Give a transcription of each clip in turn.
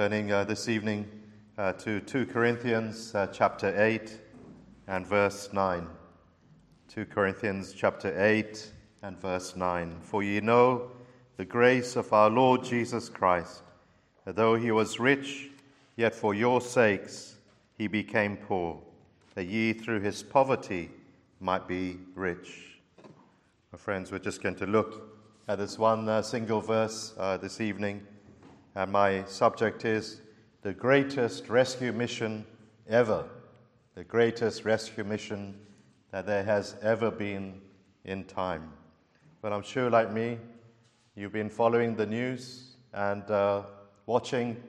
Turning uh, this evening uh, to 2 Corinthians uh, chapter 8 and verse 9. 2 Corinthians chapter 8 and verse 9. For ye know the grace of our Lord Jesus Christ, that though he was rich, yet for your sakes he became poor, that ye through his poverty might be rich. My friends, we're just going to look at this one uh, single verse uh, this evening and my subject is the greatest rescue mission ever. The greatest rescue mission that there has ever been in time. But I'm sure, like me, you've been following the news and uh, watching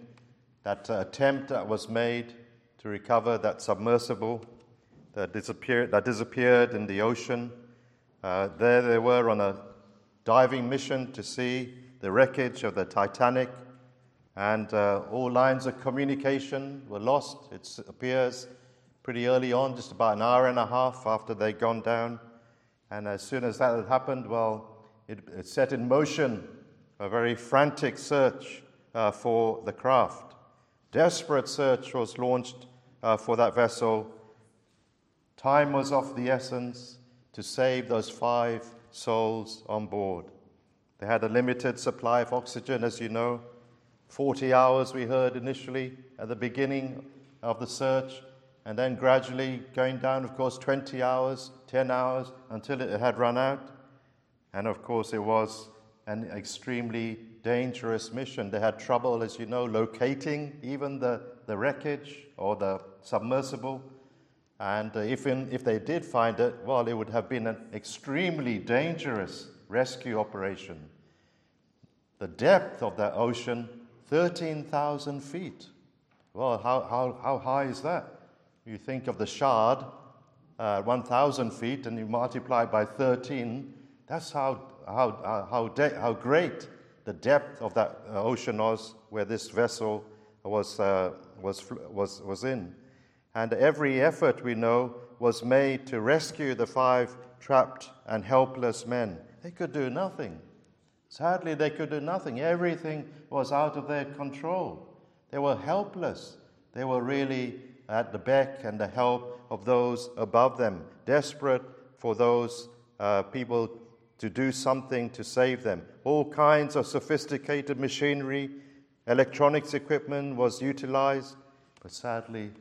that attempt that was made to recover that submersible that disappeared, that disappeared in the ocean. Uh, there they were on a diving mission to see the wreckage of the Titanic and uh, all lines of communication were lost. It appears pretty early on, just about an hour and a half after they'd gone down. And as soon as that had happened, well, it, it set in motion a very frantic search uh, for the craft. Desperate search was launched uh, for that vessel. Time was of the essence to save those five souls on board. They had a limited supply of oxygen, as you know. 40 hours, we heard initially at the beginning of the search, and then gradually going down, of course, 20 hours, 10 hours, until it had run out. And of course, it was an extremely dangerous mission. They had trouble, as you know, locating even the, the wreckage or the submersible. And uh, if, in, if they did find it, well, it would have been an extremely dangerous rescue operation. The depth of that ocean 13,000 feet. Well, how, how, how high is that? You think of the shard, uh, 1,000 feet, and you multiply by 13. That's how, how, uh, how, de- how great the depth of that uh, ocean was where this vessel was, uh, was, was, was in. And every effort we know was made to rescue the five trapped and helpless men. They could do nothing. Sadly, they could do nothing. Everything was out of their control. They were helpless. They were really at the beck and the help of those above them, desperate for those uh, people to do something to save them. All kinds of sophisticated machinery, electronics equipment was utilized, but sadly,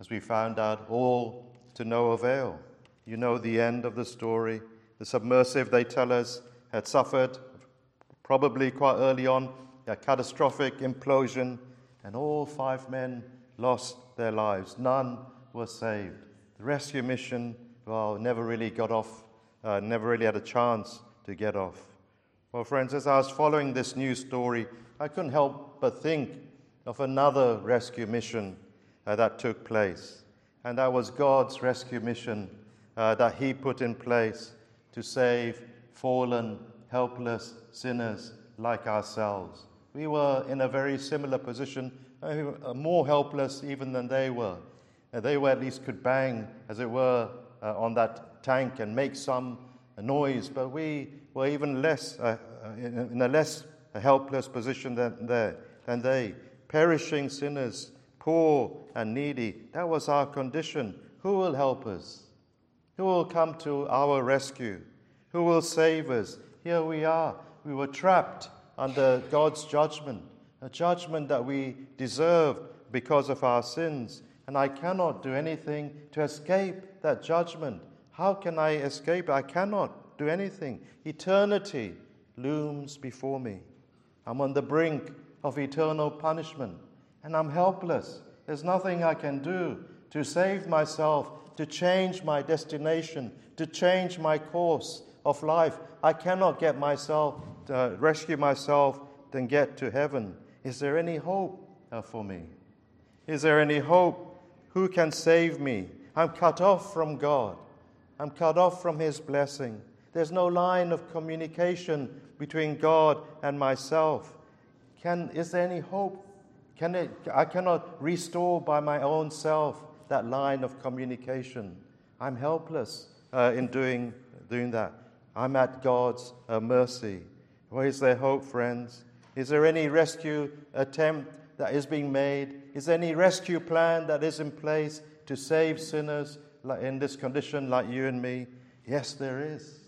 as we found out, all to no avail. You know the end of the story. The submersive, they tell us, had suffered probably quite early on, a catastrophic implosion, and all five men lost their lives. None were saved. The rescue mission, well, never really got off, uh, never really had a chance to get off. Well, friends, as I was following this news story, I couldn't help but think of another rescue mission uh, that took place. And that was God's rescue mission uh, that He put in place to save fallen helpless sinners like ourselves. We were in a very similar position, uh, more helpless even than they were. Uh, they were at least could bang, as it were, uh, on that tank and make some noise, but we were even less, uh, uh, in a less helpless position than, there, than they. Perishing sinners, poor and needy. That was our condition. Who will help us? Who will come to our rescue? Who will save us? Here we are. We were trapped under God's judgment, a judgment that we deserved because of our sins. And I cannot do anything to escape that judgment. How can I escape? I cannot do anything. Eternity looms before me. I'm on the brink of eternal punishment, and I'm helpless. There's nothing I can do to save myself, to change my destination, to change my course of life. I cannot get myself, uh, rescue myself, then get to heaven. Is there any hope uh, for me? Is there any hope? Who can save me? I'm cut off from God. I'm cut off from His blessing. There's no line of communication between God and myself. Can, is there any hope? Can it, I cannot restore by my own self that line of communication. I'm helpless uh, in doing, doing that. I'm at God's uh, mercy. Where is there hope, friends? Is there any rescue attempt that is being made? Is there any rescue plan that is in place to save sinners in this condition like you and me? Yes, there is.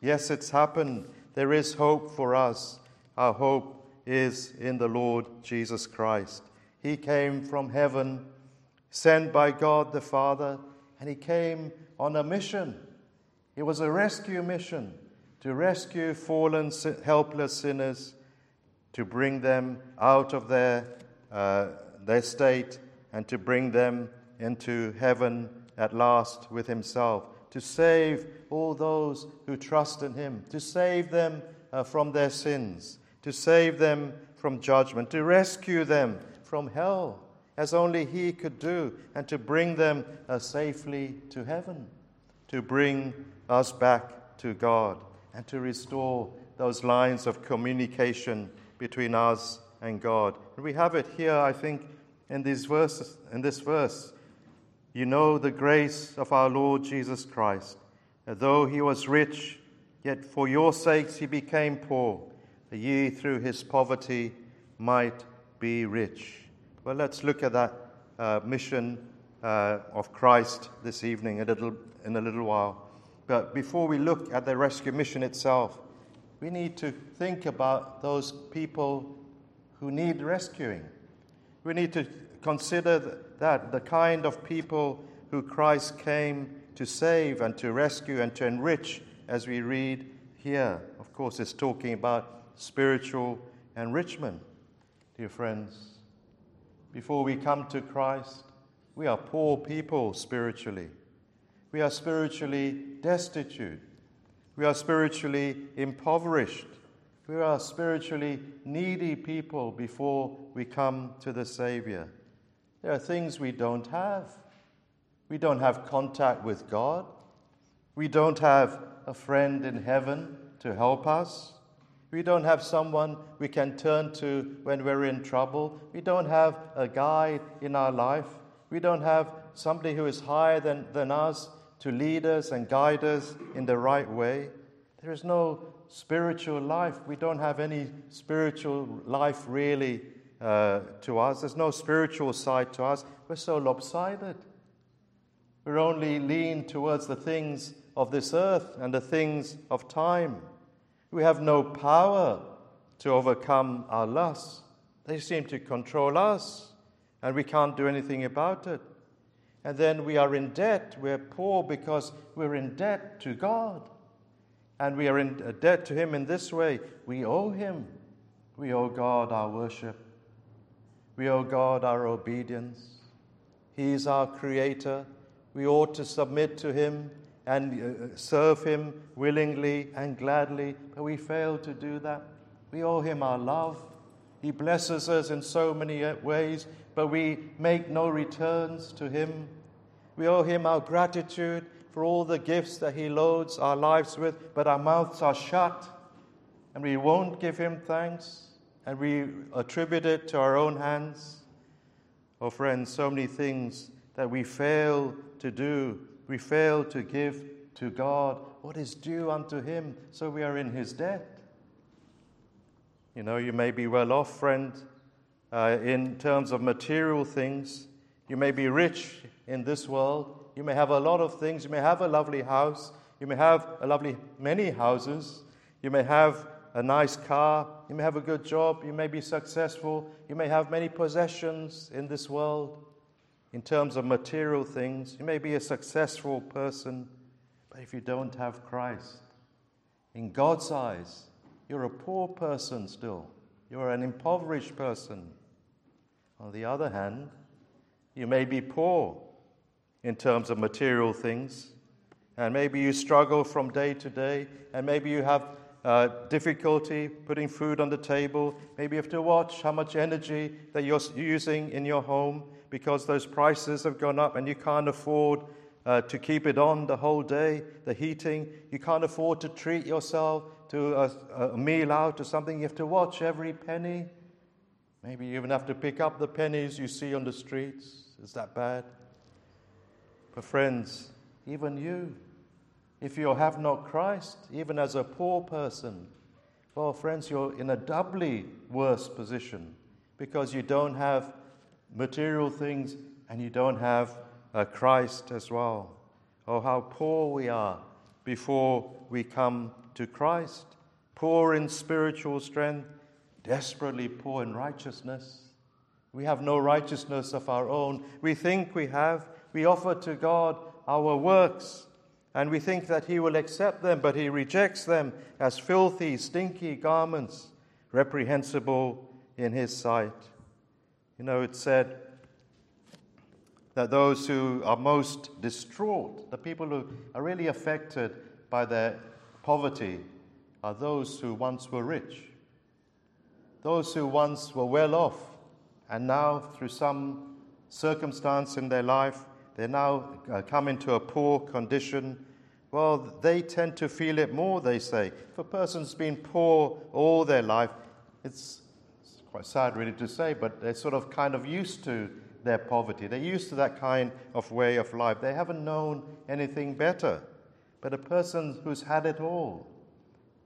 Yes, it's happened. There is hope for us. Our hope is in the Lord Jesus Christ. He came from heaven, sent by God the Father, and he came on a mission. It was a rescue mission to rescue fallen, helpless sinners, to bring them out of their, uh, their state, and to bring them into heaven at last with himself, to save all those who trust in him, to save them uh, from their sins, to save them from judgment, to rescue them from hell, as only he could do, and to bring them uh, safely to heaven, to bring us back to God, and to restore those lines of communication between us and God. And we have it here, I think, in these verses, in this verse. You know the grace of our Lord Jesus Christ, though he was rich, yet for your sakes he became poor, that ye through his poverty might be rich. Well, let's look at that uh, mission uh, of Christ this evening a little, in a little while. But before we look at the rescue mission itself, we need to think about those people who need rescuing. We need to consider that the kind of people who Christ came to save and to rescue and to enrich, as we read here. Of course, it's talking about spiritual enrichment, dear friends. Before we come to Christ, we are poor people spiritually. We are spiritually destitute. We are spiritually impoverished. We are spiritually needy people before we come to the Savior. There are things we don't have. We don't have contact with God. We don't have a friend in heaven to help us. We don't have someone we can turn to when we're in trouble. We don't have a guide in our life. We don't have somebody who is higher than, than us to lead us and guide us in the right way. There is no spiritual life. We don't have any spiritual life really uh, to us. There's no spiritual side to us. We're so lopsided. We're only lean towards the things of this earth and the things of time. We have no power to overcome our lusts. They seem to control us, and we can't do anything about it. And then we are in debt. We're poor because we're in debt to God. And we are in debt to Him in this way we owe Him. We owe God our worship. We owe God our obedience. He is our Creator. We ought to submit to Him and uh, serve Him willingly and gladly, but we fail to do that. We owe Him our love. He blesses us in so many uh, ways, but we make no returns to Him. We owe Him our gratitude for all the gifts that He loads our lives with, but our mouths are shut and we won't give Him thanks and we attribute it to our own hands. Oh, friends, so many things that we fail to do. We fail to give to God what is due unto Him, so we are in His debt. You know, you may be well off, friend, uh, in terms of material things. You may be rich in this world. You may have a lot of things. You may have a lovely house. You may have a lovely many houses. You may have a nice car. You may have a good job. You may be successful. You may have many possessions in this world in terms of material things. You may be a successful person. But if you don't have Christ, in God's eyes, you're a poor person still. You're an impoverished person. On the other hand, you may be poor in terms of material things, and maybe you struggle from day to day, and maybe you have uh, difficulty putting food on the table. Maybe you have to watch how much energy that you're using in your home because those prices have gone up and you can't afford uh, to keep it on the whole day, the heating. You can't afford to treat yourself to a, a meal out or something. You have to watch every penny. Maybe you even have to pick up the pennies you see on the streets. Is that bad? But, friends, even you, if you have not Christ, even as a poor person, well, friends, you're in a doubly worse position because you don't have material things and you don't have uh, Christ as well. Oh, how poor we are before we come to Christ. Poor in spiritual strength, desperately poor in righteousness. We have no righteousness of our own. We think we have. We offer to God our works, and we think that He will accept them, but He rejects them as filthy, stinky garments, reprehensible in His sight. You know, it's said that those who are most distraught, the people who are really affected by their poverty, are those who once were rich, those who once were well off, and now, through some circumstance in their life, they now uh, come into a poor condition. Well, they tend to feel it more, they say. If a person's been poor all their life, it's, it's quite sad, really, to say, but they're sort of kind of used to their poverty. They're used to that kind of way of life. They haven't known anything better. But a person who's had it all,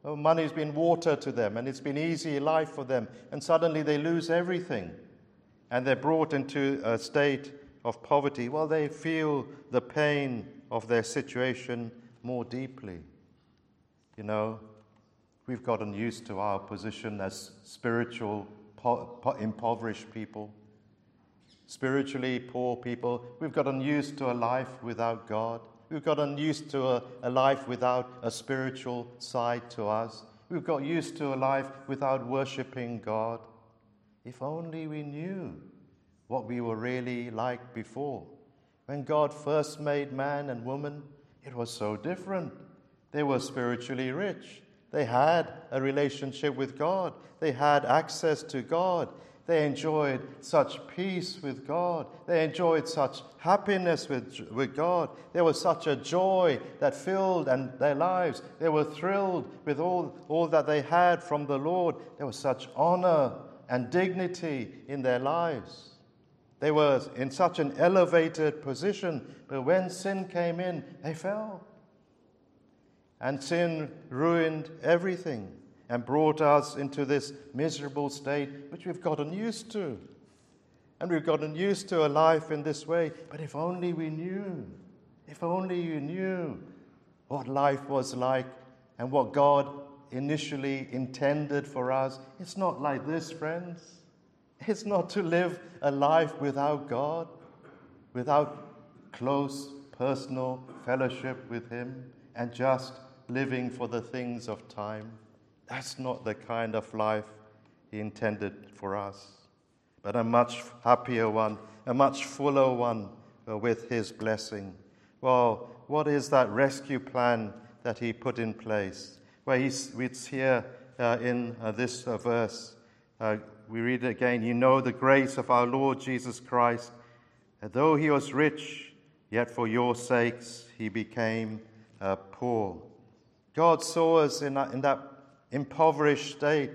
oh, money's been water to them, and it's been easy life for them, and suddenly they lose everything and they're brought into a state of poverty, well, they feel the pain of their situation more deeply. You know, we've gotten used to our position as spiritual, po- po- impoverished people, spiritually poor people. We've gotten used to a life without God. We've gotten used to a, a life without a spiritual side to us. We've got used to a life without worshiping God. If only we knew what we were really like before. When God first made man and woman, it was so different. They were spiritually rich. They had a relationship with God. They had access to God. They enjoyed such peace with God. They enjoyed such happiness with, with God. There was such a joy that filled and their lives. They were thrilled with all, all that they had from the Lord. There was such honor and dignity in their lives. They were in such an elevated position, but when sin came in, they fell. And sin ruined everything and brought us into this miserable state which we've gotten used to. And we've gotten used to a life in this way. But if only we knew, if only you knew what life was like and what God initially intended for us. It's not like this, friends. It's not to live a life without God, without close personal fellowship with Him, and just living for the things of time. That's not the kind of life He intended for us, but a much happier one, a much fuller one uh, with His blessing. Well, what is that rescue plan that He put in place? where he's, it's here uh, in uh, this uh, verse. Uh, we read it again. You know the grace of our Lord Jesus Christ. That though he was rich, yet for your sakes he became uh, poor. God saw us in that, in that impoverished state,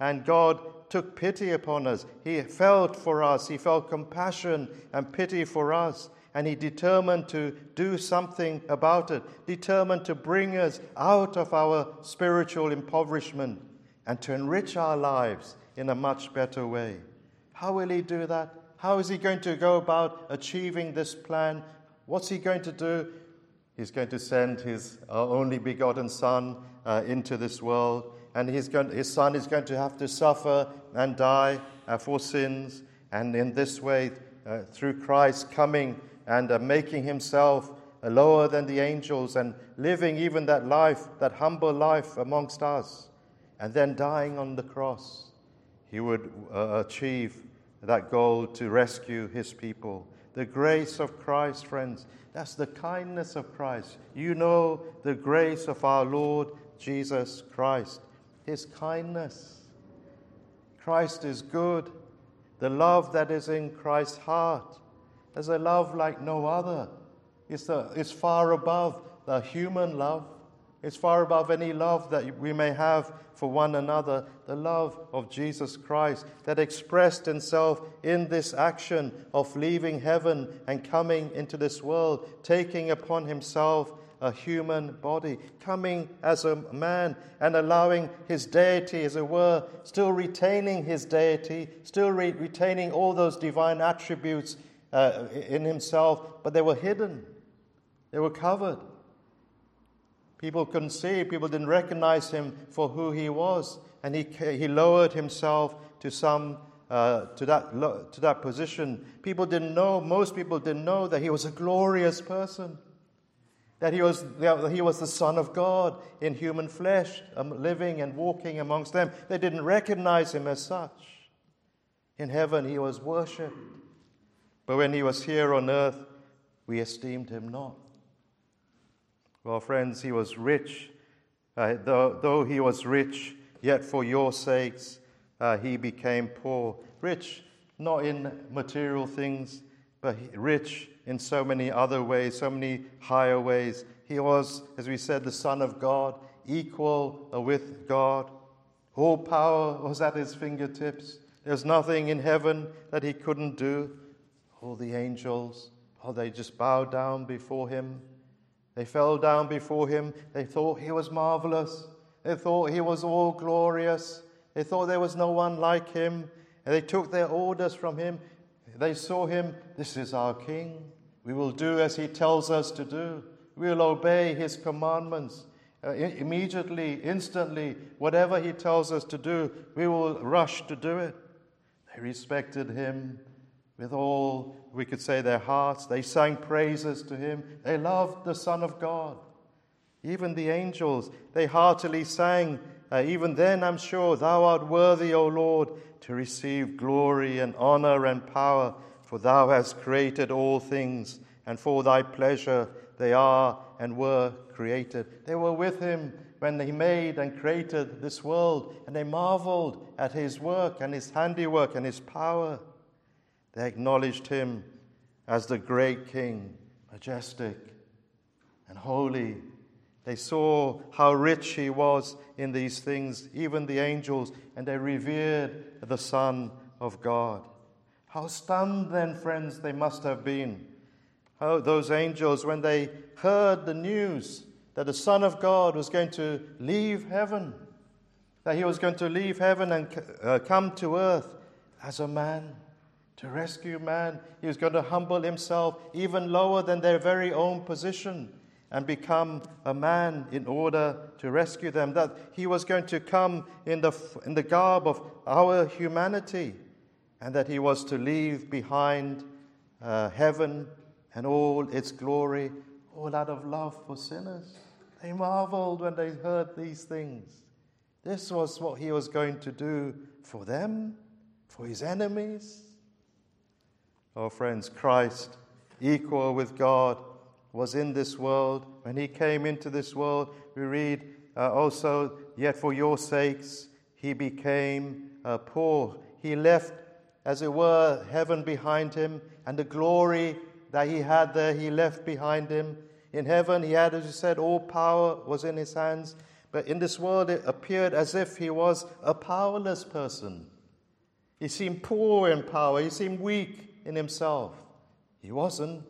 and God took pity upon us. He felt for us, He felt compassion and pity for us and he determined to do something about it, determined to bring us out of our spiritual impoverishment and to enrich our lives in a much better way. How will he do that? How is he going to go about achieving this plan? What's he going to do? He's going to send his uh, only begotten Son uh, into this world, and his Son is going to have to suffer and die uh, for sins. And in this way, uh, through Christ coming and uh, making himself uh, lower than the angels and living even that life, that humble life amongst us, and then dying on the cross, he would uh, achieve that goal to rescue his people. The grace of Christ, friends, that's the kindness of Christ. You know the grace of our Lord Jesus Christ, his kindness. Christ is good. The love that is in Christ's heart is a love like no other. It's, it's far above the human love. It's far above any love that we may have for one another. The love of Jesus Christ that expressed itself in this action of leaving heaven and coming into this world, taking upon himself a human body, coming as a man and allowing his deity, as it were, still retaining his deity, still re- retaining all those divine attributes uh, in himself, but they were hidden, they were covered. People couldn't see, people didn't recognize him for who he was, and he, he lowered himself to some uh, to, that, to that position. People didn't know, most people didn't know that he was a glorious person, that he was, that he was the Son of God in human flesh, um, living and walking amongst them. They didn't recognize him as such. In heaven, he was worshipped. But when he was here on earth, we esteemed him not. Well, friends, he was rich. Uh, though, though he was rich, yet for your sakes, uh, he became poor. Rich, not in material things, but rich in so many other ways, so many higher ways. He was, as we said, the Son of God, equal with God. All power was at his fingertips. There's nothing in heaven that he couldn't do. All the angels, oh, they just bowed down before him. They fell down before him. They thought he was marvelous. They thought he was all glorious. They thought there was no one like him, and they took their orders from him. They saw him, this is our king. We will do as he tells us to do. We will obey his commandments. Uh, immediately, instantly, whatever he tells us to do, we will rush to do it. They respected him with all, we could say, their hearts. They sang praises to him. They loved the Son of God. Even the angels, they heartily sang uh, even then, I'm sure, thou art worthy, O Lord, to receive glory and honor and power, for thou hast created all things, and for thy pleasure they are and were created. They were with him when he made and created this world, and they marveled at his work and his handiwork and his power. They acknowledged him as the great king, majestic and holy they saw how rich he was in these things, even the angels, and they revered the Son of God. How stunned, then, friends, they must have been. How those angels, when they heard the news that the Son of God was going to leave heaven, that he was going to leave heaven and uh, come to earth as a man to rescue man. He was going to humble himself even lower than their very own position and become a man in order to rescue them, that he was going to come in the, in the garb of our humanity, and that he was to leave behind uh, heaven and all its glory, all out of love for sinners. They marveled when they heard these things. This was what he was going to do for them, for his enemies. Oh, friends, Christ, equal with God, was in this world. When he came into this world, we read uh, also, Yet for your sakes he became uh, poor. He left, as it were, heaven behind him, and the glory that he had there, he left behind him. In heaven, he had, as you said, all power was in his hands. But in this world, it appeared as if he was a powerless person. He seemed poor in power, he seemed weak in himself. He wasn't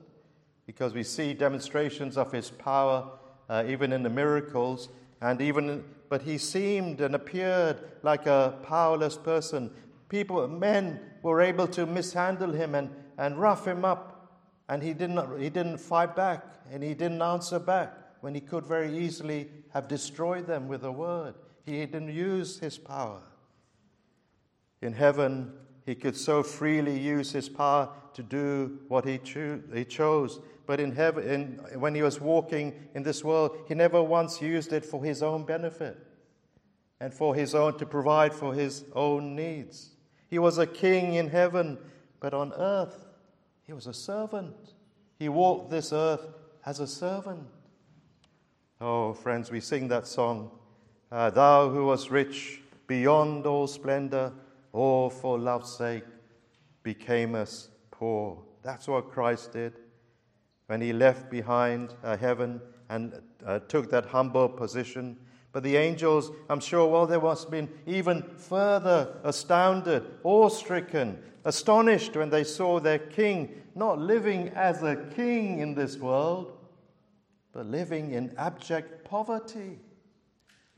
because we see demonstrations of his power uh, even in the miracles and even but he seemed and appeared like a powerless person. People men were able to mishandle him and, and rough him up and he didn't he didn't fight back and he didn't answer back when he could very easily have destroyed them with a word. He didn't use his power. In heaven he could so freely use his power to do what he, cho- he chose but in heaven, in, when he was walking in this world, he never once used it for his own benefit and for his own to provide for his own needs. He was a king in heaven, but on earth, he was a servant. He walked this earth as a servant. Oh, friends, we sing that song uh, Thou who was rich beyond all splendor, or for love's sake became us poor. That's what Christ did when he left behind uh, heaven and uh, took that humble position. But the angels, I'm sure, well, they must have been even further astounded, awe-stricken, astonished when they saw their king not living as a king in this world, but living in abject poverty.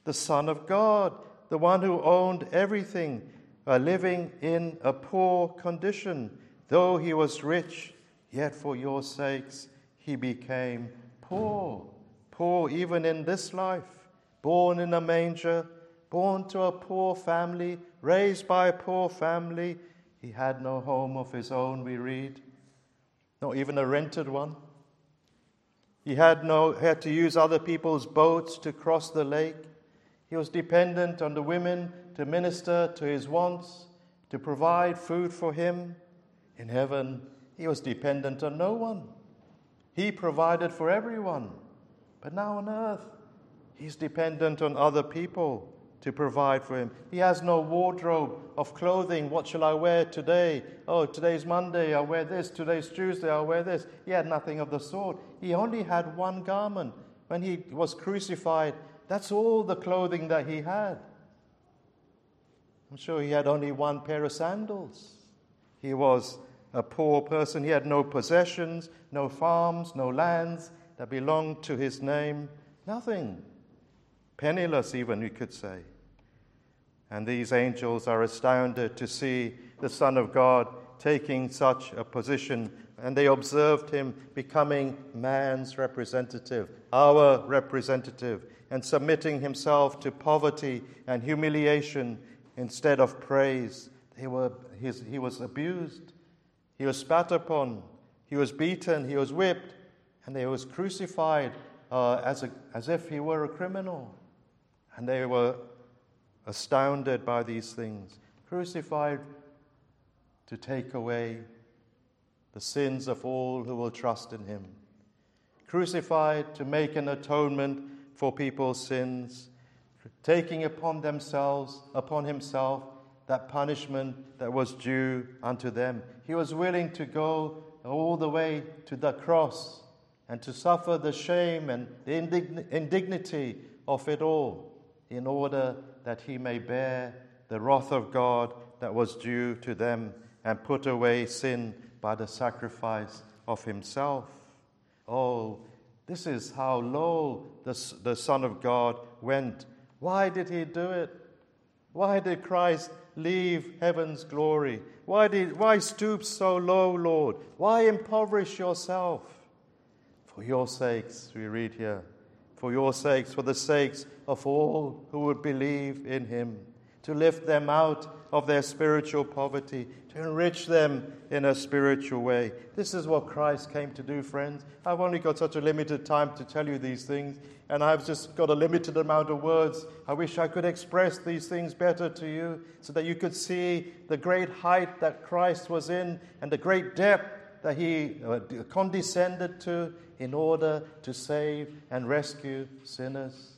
The Son of God, the one who owned everything, uh, living in a poor condition. Though he was rich, yet for your sakes he became poor. Poor even in this life, born in a manger, born to a poor family, raised by a poor family. He had no home of his own, we read, not even a rented one. He had, no, had to use other people's boats to cross the lake. He was dependent on the women to minister to his wants, to provide food for him. In heaven, he was dependent on no one. He provided for everyone. But now on earth, he's dependent on other people to provide for him. He has no wardrobe of clothing. What shall I wear today? Oh, today's Monday, I'll wear this. Today's Tuesday, I'll wear this. He had nothing of the sort. He only had one garment. When he was crucified, that's all the clothing that he had. I'm sure he had only one pair of sandals. He was a poor person. He had no possessions, no farms, no lands that belonged to his name. Nothing. Penniless, even, we could say. And these angels are astounded to see the Son of God taking such a position, and they observed him becoming man's representative, our representative, and submitting himself to poverty and humiliation instead of praise. His, he was abused, he was spat upon, he was beaten, he was whipped, and he was crucified uh, as, a, as if he were a criminal. And they were astounded by these things, crucified to take away the sins of all who will trust in him, crucified to make an atonement for people's sins, taking upon themselves, upon himself, that punishment that was due unto them. He was willing to go all the way to the cross and to suffer the shame and the indignity of it all in order that he may bear the wrath of God that was due to them and put away sin by the sacrifice of himself. Oh, this is how low the, the Son of God went. Why did he do it? Why did Christ leave heaven's glory? Why, did, why stoop so low, Lord? Why impoverish yourself? For your sakes, we read here, for your sakes, for the sakes of all who would believe in him, to lift them out of their spiritual poverty, to enrich them in a spiritual way. This is what Christ came to do, friends. I've only got such a limited time to tell you these things, and I've just got a limited amount of words. I wish I could express these things better to you so that you could see the great height that Christ was in and the great depth that he uh, condescended to in order to save and rescue sinners.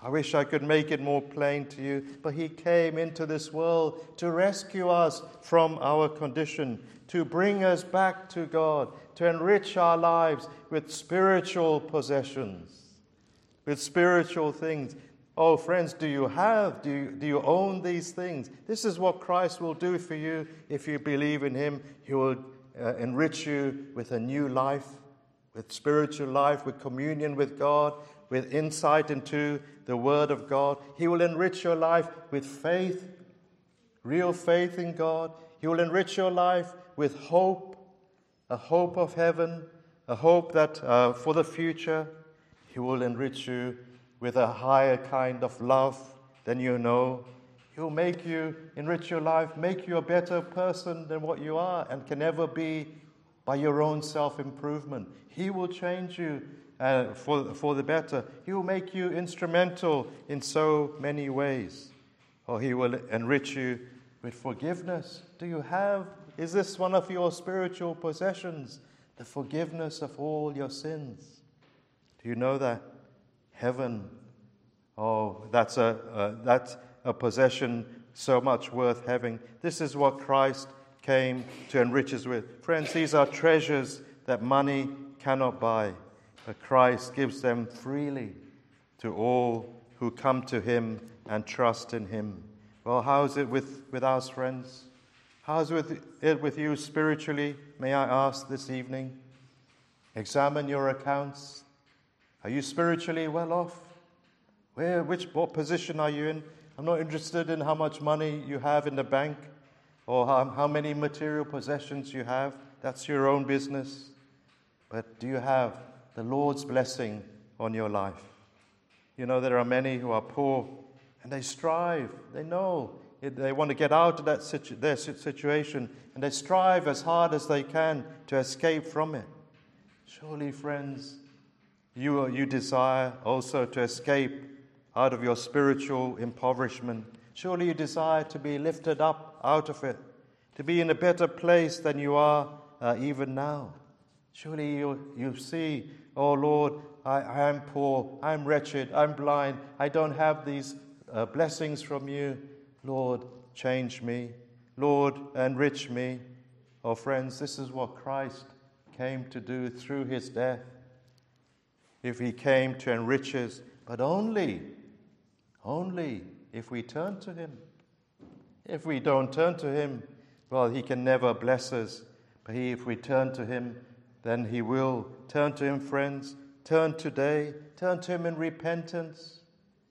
I wish I could make it more plain to you, but He came into this world to rescue us from our condition, to bring us back to God, to enrich our lives with spiritual possessions, with spiritual things. Oh, friends, do you have, do you, do you own these things? This is what Christ will do for you if you believe in Him. He will uh, enrich you with a new life, with spiritual life, with communion with God, with insight into the Word of God. He will enrich your life with faith, real faith in God. He will enrich your life with hope, a hope of heaven, a hope that uh, for the future. He will enrich you with a higher kind of love than you know. He will make you, enrich your life, make you a better person than what you are and can never be by your own self improvement. He will change you uh, for, for the better. He will make you instrumental in so many ways. Or He will enrich you with forgiveness. Do you have, is this one of your spiritual possessions? The forgiveness of all your sins. Do you know that? Heaven, oh, that's a, uh, that's a possession so much worth having. This is what Christ came to enrich us with. Friends, these are treasures that money cannot buy but Christ gives them freely to all who come to him and trust in him. Well, how is it with, with us, friends? How is it with you spiritually, may I ask this evening? Examine your accounts. Are you spiritually well off? Where, which, what position are you in? I'm not interested in how much money you have in the bank or how, how many material possessions you have. That's your own business. But do you have the Lord's blessing on your life? You know, there are many who are poor and they strive. They know they want to get out of that situ- their situation and they strive as hard as they can to escape from it. Surely, friends, you, you desire also to escape out of your spiritual impoverishment. Surely you desire to be lifted up out of it, to be in a better place than you are uh, even now. Surely you, you see, oh Lord, I, I am poor, I'm wretched, I'm blind, I don't have these uh, blessings from you. Lord, change me. Lord, enrich me. Oh, friends, this is what Christ came to do through his death. If he came to enrich us, but only only if we turn to Him. If we don't turn to Him, well, He can never bless us. But he, if we turn to Him, then He will. Turn to Him, friends. Turn today. Turn to Him in repentance.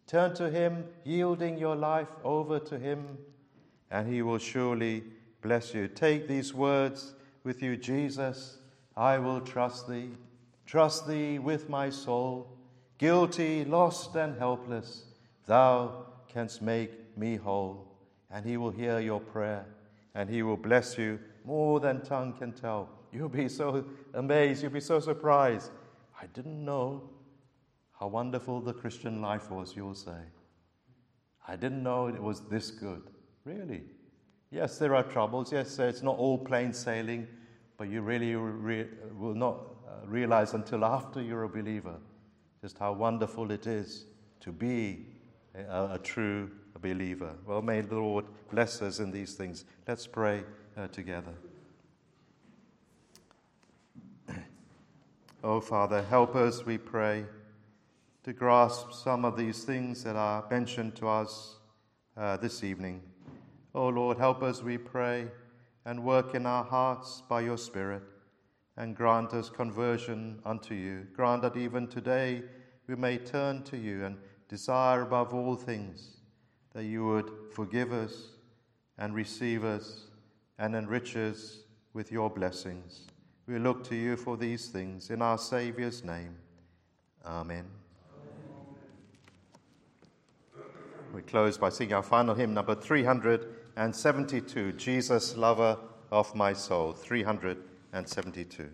Turn to Him, yielding your life over to Him, and He will surely bless you. Take these words with you, Jesus. I will trust Thee. Trust Thee with my soul. Guilty, lost, and helpless. Thou canst make me whole. And he will hear your prayer and he will bless you more than tongue can tell. You'll be so amazed, you'll be so surprised. I didn't know how wonderful the Christian life was, you'll say. I didn't know it was this good. Really? Yes, there are troubles. Yes, it's not all plain sailing, but you really re- will not uh, realize until after you're a believer just how wonderful it is to be a, a true believer. Well, may the Lord bless us in these things. Let's pray uh, together. Oh, Father, help us, we pray, to grasp some of these things that are mentioned to us uh, this evening. Oh, Lord, help us, we pray, and work in our hearts by your Spirit, and grant us conversion unto you. Grant that even today we may turn to you and desire above all things that you would forgive us and receive us and enrich us with your blessings. We look to you for these things in our Saviour's name. Amen. We close by singing our final hymn, number 372 Jesus, lover of my soul. 372.